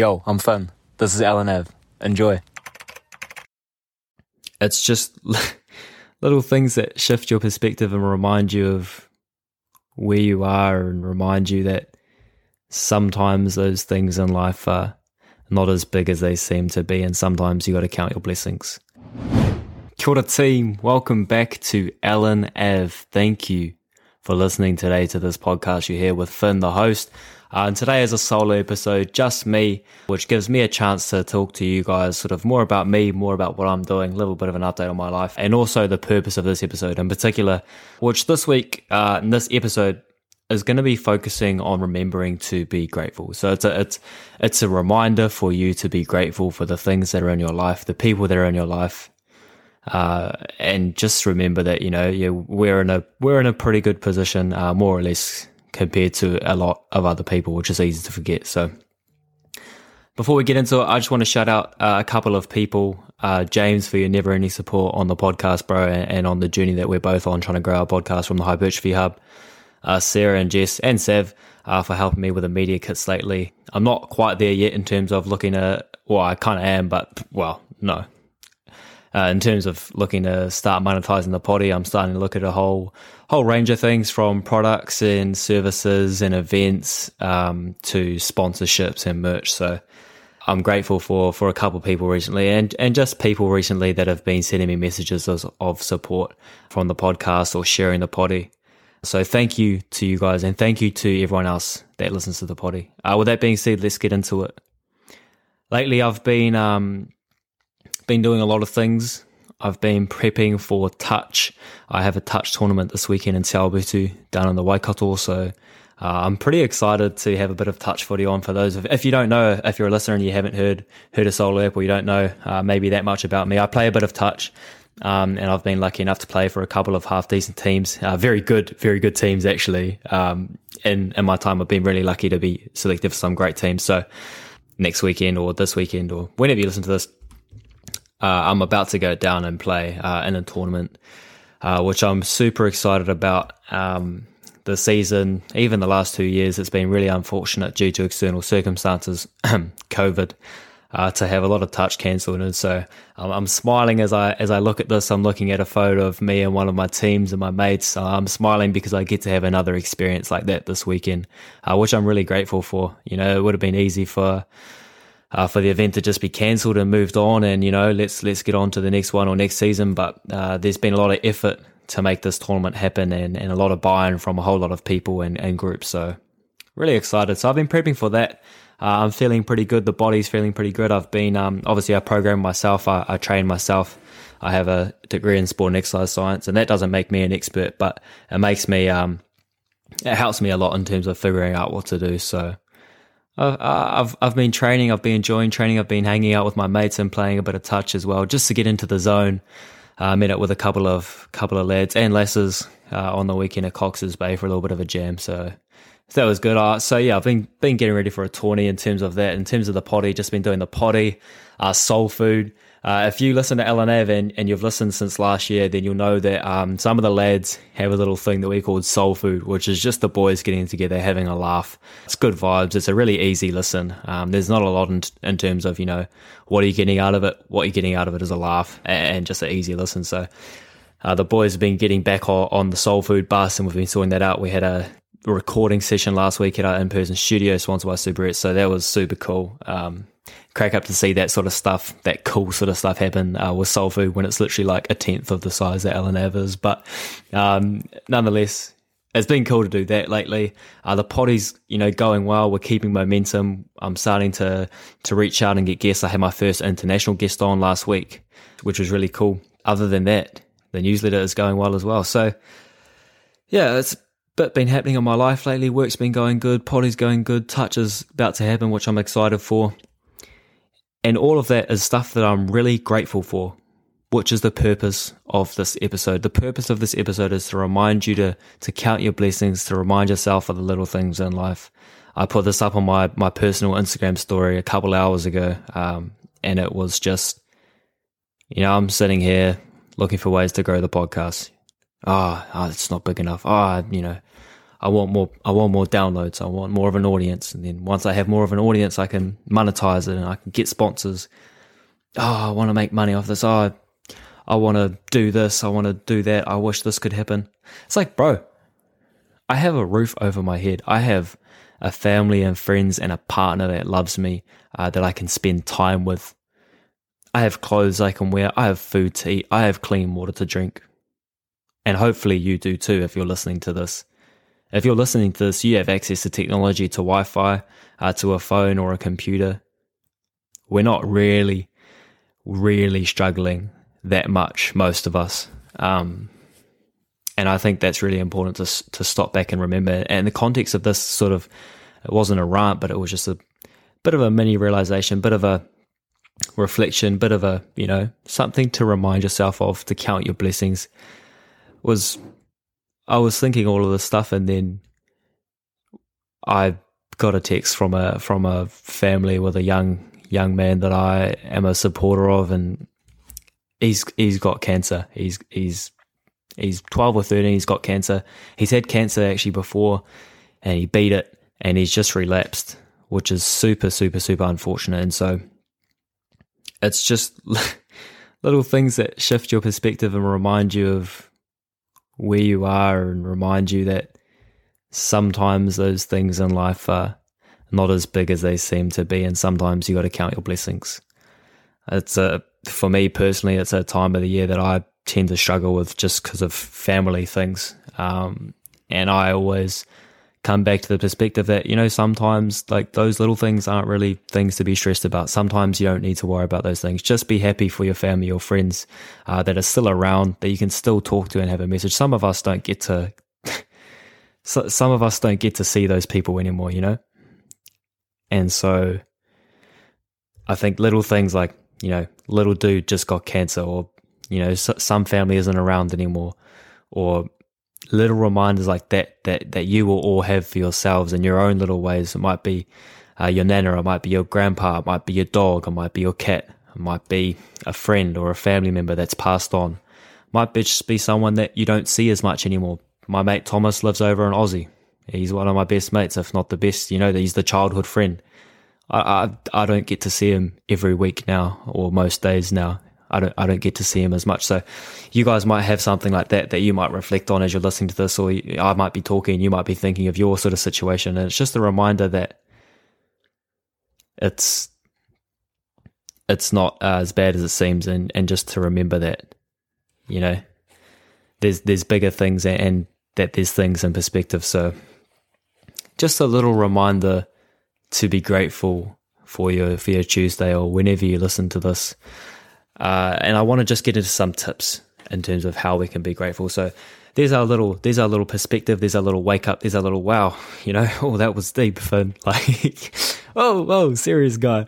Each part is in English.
Yo, I'm Finn. This is LNAV. Enjoy. It's just little things that shift your perspective and remind you of where you are and remind you that sometimes those things in life are not as big as they seem to be, and sometimes you got to count your blessings. Kia ora team, welcome back to LNAV. Thank you for listening today to this podcast. You're here with Finn, the host. Uh, and today is a solo episode, just me, which gives me a chance to talk to you guys sort of more about me, more about what I'm doing, a little bit of an update on my life, and also the purpose of this episode in particular, which this week, uh, in this episode, is going to be focusing on remembering to be grateful. So it's a, it's, it's a reminder for you to be grateful for the things that are in your life, the people that are in your life, uh, and just remember that you know yeah, we're in a we're in a pretty good position, uh, more or less compared to a lot of other people, which is easy to forget. So, before we get into it, I just want to shout out uh, a couple of people. Uh, James, for your never ending support on the podcast, bro, and, and, on the journey that we're both on trying to grow our podcast from the Hypertrophy Hub. Uh, Sarah and Jess and Sev uh, for helping me with the media kits lately. I'm not quite there yet in terms of looking at, well, I kind of am, but well, no, uh, in terms of looking to start monetizing the potty, I'm starting to look at a whole whole range of things from products and services and events um, to sponsorships and merch. So I'm grateful for for a couple people recently and and just people recently that have been sending me messages of, of support from the podcast or sharing the potty. So thank you to you guys and thank you to everyone else that listens to the potty. Uh, with that being said, let's get into it. Lately, I've been um, been doing a lot of things. I've been prepping for touch. I have a touch tournament this weekend in Te down in the Waikato. So uh, I'm pretty excited to have a bit of touch footy on for those. Of, if you don't know, if you're a listener and you haven't heard heard a solo app or you don't know uh, maybe that much about me, I play a bit of touch. Um, and I've been lucky enough to play for a couple of half decent teams, uh, very good, very good teams actually. Um, in, in my time, I've been really lucky to be selected for some great teams. So next weekend or this weekend or whenever you listen to this, uh, I'm about to go down and play uh, in a tournament, uh, which I'm super excited about. Um, the season, even the last two years, it's been really unfortunate due to external circumstances, COVID, uh, to have a lot of touch cancelled. And so um, I'm smiling as I as I look at this. I'm looking at a photo of me and one of my teams and my mates. I'm smiling because I get to have another experience like that this weekend, uh, which I'm really grateful for. You know, it would have been easy for uh, for the event to just be cancelled and moved on, and you know let's let's get on to the next one or next season. But uh, there's been a lot of effort to make this tournament happen, and, and a lot of buy-in from a whole lot of people and, and groups. So really excited. So I've been prepping for that. Uh, I'm feeling pretty good. The body's feeling pretty good. I've been um, obviously I program myself. I, I train myself. I have a degree in sport and exercise science, and that doesn't make me an expert, but it makes me um, it helps me a lot in terms of figuring out what to do. So I've I've been training. I've been enjoying training. I've been hanging out with my mates and playing a bit of touch as well, just to get into the zone. Uh, I uh, met up with a couple of couple of lads and lasses uh, on the weekend at Cox's Bay for a little bit of a jam. So that was good. Uh, so yeah, I've been been getting ready for a tourney in terms of that. In terms of the potty, just been doing the potty, uh, soul food. Uh, if you listen to LNAV and, and you've listened since last year, then you'll know that um, some of the lads have a little thing that we call soul food, which is just the boys getting together, having a laugh. It's good vibes. It's a really easy listen. Um, there's not a lot in, in, terms of, you know, what are you getting out of it? What you're getting out of it is a laugh and, and just an easy listen. So uh, the boys have been getting back on, on the soul food bus and we've been sorting that out. We had a recording session last week at our in-person studio sponsored by Super so that was super cool. Um, crack up to see that sort of stuff, that cool sort of stuff happen uh, with soul food when it's literally like a tenth of the size that LNAV is. But um, nonetheless, it's been cool to do that lately. Uh, the potty's, you know, going well. We're keeping momentum. I'm starting to to reach out and get guests. I had my first international guest on last week, which was really cool. Other than that, the newsletter is going well as well. So, yeah, it's bit been happening in my life lately. Work's been going good. Potty's going good. Touch is about to happen, which I'm excited for. And all of that is stuff that I'm really grateful for, which is the purpose of this episode. The purpose of this episode is to remind you to, to count your blessings, to remind yourself of the little things in life. I put this up on my, my personal Instagram story a couple hours ago. Um, and it was just, you know, I'm sitting here looking for ways to grow the podcast. Ah, oh, oh, it's not big enough. Ah, oh, you know, I want more. I want more downloads. I want more of an audience. And then once I have more of an audience, I can monetize it and I can get sponsors. Oh, I want to make money off this. Oh, I want to do this. I want to do that. I wish this could happen. It's like, bro, I have a roof over my head. I have a family and friends and a partner that loves me, uh, that I can spend time with. I have clothes I can wear. I have food to eat. I have clean water to drink. And hopefully you do too if you're listening to this. If you're listening to this, you have access to technology, to Wi Fi, uh, to a phone or a computer. We're not really, really struggling that much, most of us. Um, and I think that's really important to to stop back and remember. And the context of this sort of it wasn't a rant, but it was just a bit of a mini realization, bit of a reflection, bit of a you know something to remind yourself of to count your blessings. Was I was thinking all of this stuff, and then I got a text from a from a family with a young young man that I am a supporter of, and he's he's got cancer. He's he's He's 12 or 13. He's got cancer. He's had cancer actually before and he beat it and he's just relapsed, which is super, super, super unfortunate. And so it's just little things that shift your perspective and remind you of where you are and remind you that sometimes those things in life are not as big as they seem to be. And sometimes you got to count your blessings. It's a, for me personally, it's a time of the year that I tend to struggle with just because of family things. Um, and I always come back to the perspective that, you know, sometimes like those little things aren't really things to be stressed about. Sometimes you don't need to worry about those things. Just be happy for your family or friends uh, that are still around that you can still talk to and have a message. Some of us don't get to, some of us don't get to see those people anymore, you know? And so I think little things like, you know, little dude just got cancer or you know, some family isn't around anymore, or little reminders like that that that you will all have for yourselves in your own little ways. It might be uh, your nana, it might be your grandpa, it might be your dog, it might be your cat, it might be a friend or a family member that's passed on. It might be just be someone that you don't see as much anymore. My mate Thomas lives over in Aussie. He's one of my best mates, if not the best. You know, he's the childhood friend. I, I I don't get to see him every week now, or most days now. I don't I don't get to see him as much. So you guys might have something like that that you might reflect on as you're listening to this, or I might be talking, you might be thinking of your sort of situation, and it's just a reminder that it's it's not as bad as it seems, and and just to remember that you know there's there's bigger things and, and that there's things in perspective. So just a little reminder to be grateful for your for your Tuesday or whenever you listen to this. Uh, and I want to just get into some tips in terms of how we can be grateful. So there's our little, there's our little perspective. There's our little wake up. There's our little wow. You know, oh that was deep, Finn. Like, oh, oh, serious guy.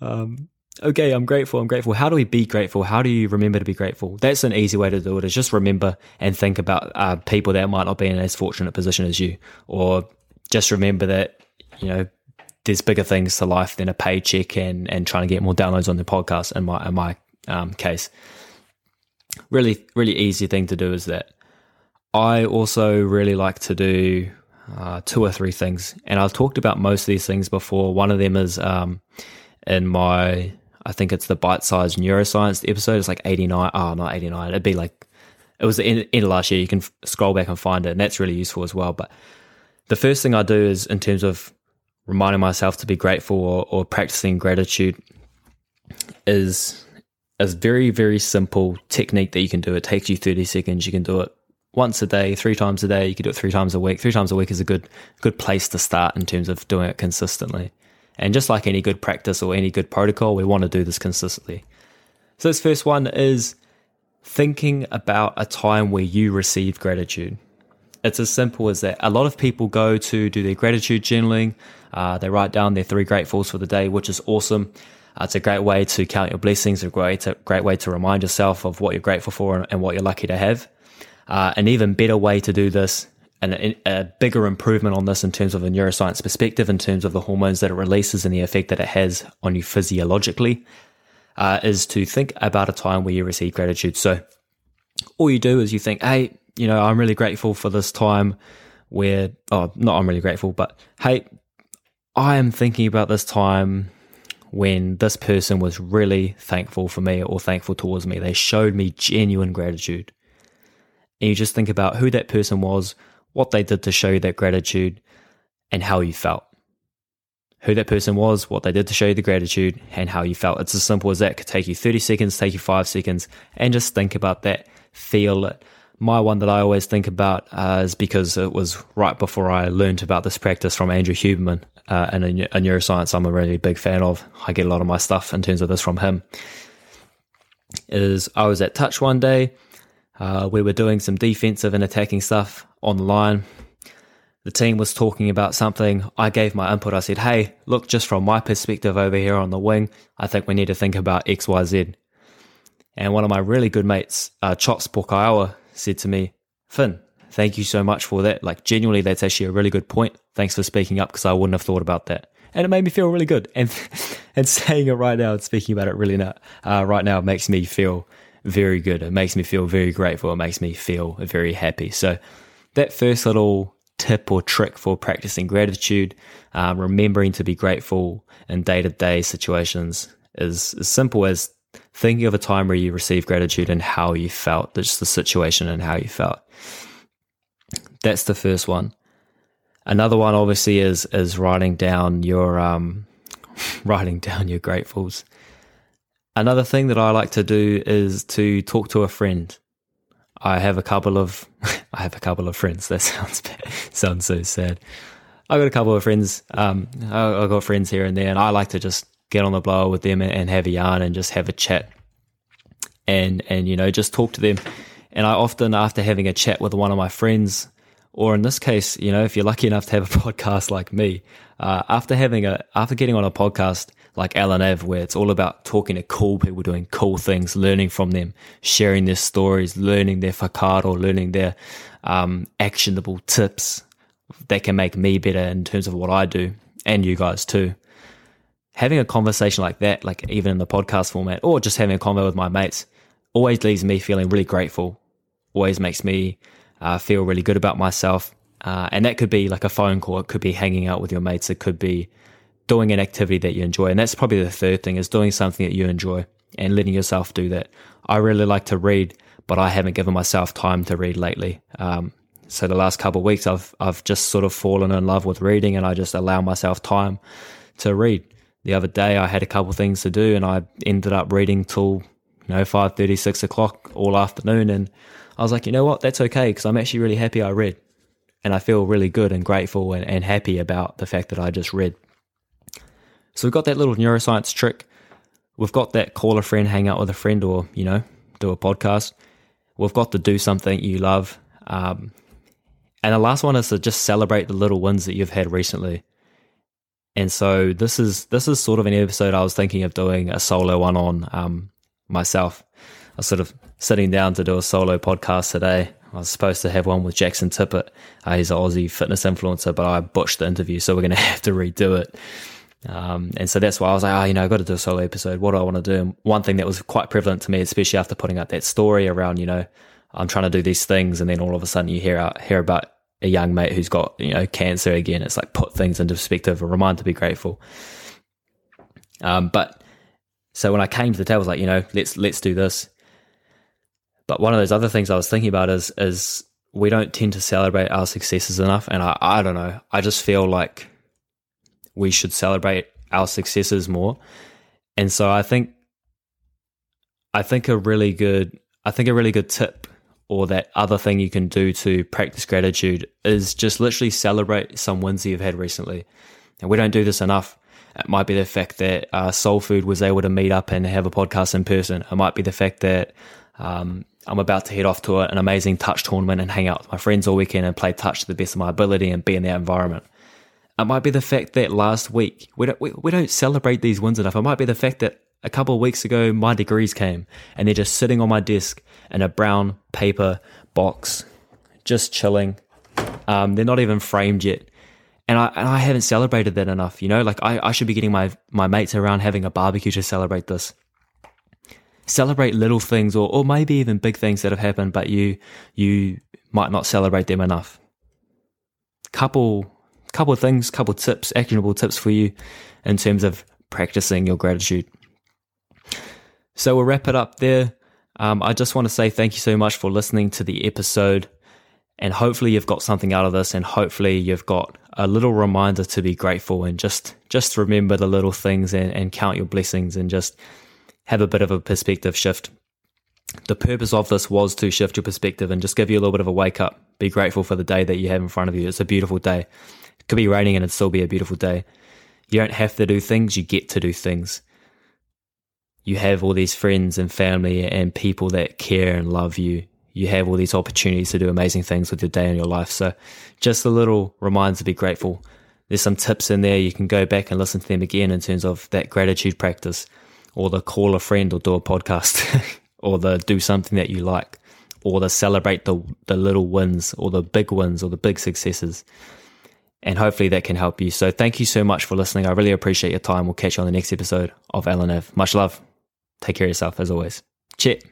Um, okay, I'm grateful. I'm grateful. How do we be grateful? How do you remember to be grateful? That's an easy way to do it. Is just remember and think about uh, people that might not be in as fortunate position as you, or just remember that you know there's bigger things to life than a paycheck and and trying to get more downloads on the podcast. In my in my um, case. Really, really easy thing to do is that. I also really like to do uh, two or three things, and I've talked about most of these things before. One of them is um, in my, I think it's the bite-sized neuroscience episode. It's like eighty nine. Oh, not eighty nine. It'd be like it was the end, end of last year. You can f- scroll back and find it, and that's really useful as well. But the first thing I do is in terms of reminding myself to be grateful or, or practicing gratitude is a very, very simple technique that you can do. It takes you 30 seconds. You can do it once a day, three times a day. You can do it three times a week. Three times a week is a good, good place to start in terms of doing it consistently. And just like any good practice or any good protocol, we want to do this consistently. So this first one is thinking about a time where you received gratitude. It's as simple as that. A lot of people go to do their gratitude journaling. Uh, they write down their three gratefuls for the day, which is awesome. Uh, it's a great way to count your blessings, a great, a great way to remind yourself of what you're grateful for and, and what you're lucky to have. Uh, an even better way to do this, and a, bigger improvement on this in terms of a neuroscience perspective, in terms of the hormones that it releases and the effect that it has on you physiologically, uh, is to think about a time where you receive gratitude. So all you do is you think, hey, you know, I'm really grateful for this time where, oh, not I'm really grateful, but hey, I am thinking about this time when this person was really thankful for me or thankful towards me. They showed me genuine gratitude. And you just think about who that person was, what they did to show you that gratitude, and how you felt. Who that person was, what they did to show you the gratitude, and how you felt. It's as simple as that. It could take you 30 seconds, take you five seconds, and just think about that, feel it. My one that I always think about uh, is because it was right before I learned about this practice from Andrew Huberman uh, and a, a neuroscience I'm a really big fan of. I get a lot of my stuff in terms of this from him. Is I was at Touch one day uh, we were doing some defensive and attacking stuff on the line. The team was talking about something. I gave my input. I said, Hey, look, just from my perspective over here on the wing, I think we need to think about XYZ. And one of my really good mates, uh, Chots Pokaioa, said to me, Finn, thank you so much for that. Like, genuinely, that's actually a really good point. Thanks for speaking up because I wouldn't have thought about that. And it made me feel really good. And and saying it right now and speaking about it really now, uh, right now makes me feel very good. It makes me feel very grateful. It makes me feel very happy. So, that first little tip or trick for practicing gratitude, um, remembering to be grateful in day to day situations, is as simple as thinking of a time where you received gratitude and how you felt, just the situation and how you felt. That's the first one. Another one, obviously, is is writing down your um, writing down your gratefuls. Another thing that I like to do is to talk to a friend. I have a couple of I have a couple of friends. That sounds bad. sounds so sad. I got a couple of friends. Um, I, I got friends here and there, and I like to just get on the blower with them and, have a yarn and just have a chat, and and you know just talk to them. And I often, after having a chat with one of my friends, or in this case, you know, if you're lucky enough to have a podcast like me, uh, after having a after getting on a podcast, like LNAV where it's all about talking to cool people doing cool things, learning from them, sharing their stories, learning their whakaaro, learning their um, actionable tips that can make me better in terms of what I do and you guys too. Having a conversation like that, like even in the podcast format, or just having a convo with my mates, always leaves me feeling really grateful. Always makes me uh, feel really good about myself. Uh, and that could be like a phone call. It could be hanging out with your mates. It could be doing an activity that you enjoy. And that's probably the third thing is doing something that you enjoy and letting yourself do that. I really like to read, but I haven't given myself time to read lately. Um, so the last couple of weeks, I've I've just sort of fallen in love with reading, and I just allow myself time to read. The other day, I had a couple things to do, and I ended up reading till you know five thirty, six o'clock all afternoon, and I was like, you know what, that's okay because I'm actually really happy I read, and I feel really good and grateful and, and happy about the fact that I just read. So we've got that little neuroscience trick. We've got that call a friend, hang out with a friend, or, you know, do a podcast. We've got to do something you love. Um, and the last one is to just celebrate the little wins that you've had recently. And so this is this is sort of an episode I was thinking of doing a solo one on um, myself. I was sort of sitting down to do a solo podcast today. I was supposed to have one with Jackson Tippett. Uh, he's an Aussie fitness influencer, but I botched the interview, so we're going to have to redo it. Um, and so that's why I was like, oh, you know, I've got to do a solo episode. What do I want to do? And one thing that was quite prevalent to me, especially after putting out that story around, you know, I'm trying to do these things, and then all of a sudden you hear out, hear about a young mate who's got you know cancer again. It's like put things into perspective, a reminder to be grateful. Um, but so when I came to the table, I was like, you know, let's let's do this. But one of those other things I was thinking about is is we don't tend to celebrate our successes enough, and I I don't know. I just feel like we should celebrate our successes more. And so I think I think a really good I think a really good tip or that other thing you can do to practice gratitude is just literally celebrate some wins that you've had recently. And we don't do this enough. It might be the fact that uh, Soul Food was able to meet up and have a podcast in person. It might be the fact that um, I'm about to head off to an amazing touch tournament and hang out with my friends all weekend and play touch to the best of my ability and be in that environment. It might be the fact that last week we don't we, we don't celebrate these wins enough. It might be the fact that a couple of weeks ago my degrees came and they're just sitting on my desk in a brown paper box, just chilling. Um, they're not even framed yet. And I, and I haven't celebrated that enough, you know, like I, I should be getting my, my mates around having a barbecue to celebrate this. Celebrate little things or, or maybe even big things that have happened, but you, you might not celebrate them enough. couple couple things, couple tips, actionable tips for you in terms of practicing your gratitude. So we'll wrap it up there. Um, I just want to say thank you so much for listening to the episode. And hopefully you've got something out of this and hopefully you've got a little reminder to be grateful and just just remember the little things and, and count your blessings and just have a bit of a perspective shift. The purpose of this was to shift your perspective and just give you a little bit of a wake up. Be grateful for the day that you have in front of you. It's a beautiful day. It could be raining and it'd still be a beautiful day. You don't have to do things, you get to do things. You have all these friends and family and people that care and love you you have all these opportunities to do amazing things with your day and your life. So, just a little reminder to be grateful. There's some tips in there. You can go back and listen to them again in terms of that gratitude practice, or the call a friend or do a podcast, or the do something that you like, or the celebrate the, the little wins, or the big wins, or the big successes. And hopefully that can help you. So, thank you so much for listening. I really appreciate your time. We'll catch you on the next episode of LNAV. Much love. Take care of yourself as always. Cheers.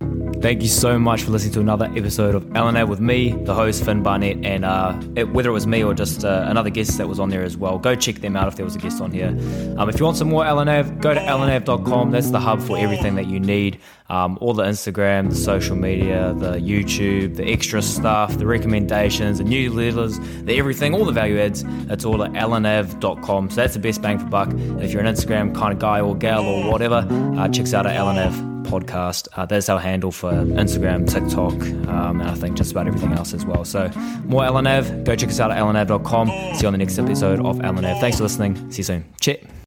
Thank you so much for listening to another episode of LNAV with me, the host Finn Barnett, and uh, it, whether it was me or just uh, another guest that was on there as well, go check them out if there was a guest on here. Um, if you want some more LNAV, go to lnav.com. That's the hub for everything that you need. Um, all the Instagram, the social media, the YouTube, the extra stuff, the recommendations, the newsletters, the everything, all the value adds. It's all at lnav.com. So that's the best bang for buck. If you're an Instagram kind of guy or gal or whatever, uh, checks out at lnav podcast. Uh, there's our handle for Instagram, TikTok, um, and I think just about everything else as well. So more LNAV, go check us out at lnav.com. See you on the next episode of LNAV. Thanks for listening. See you soon. Cheers.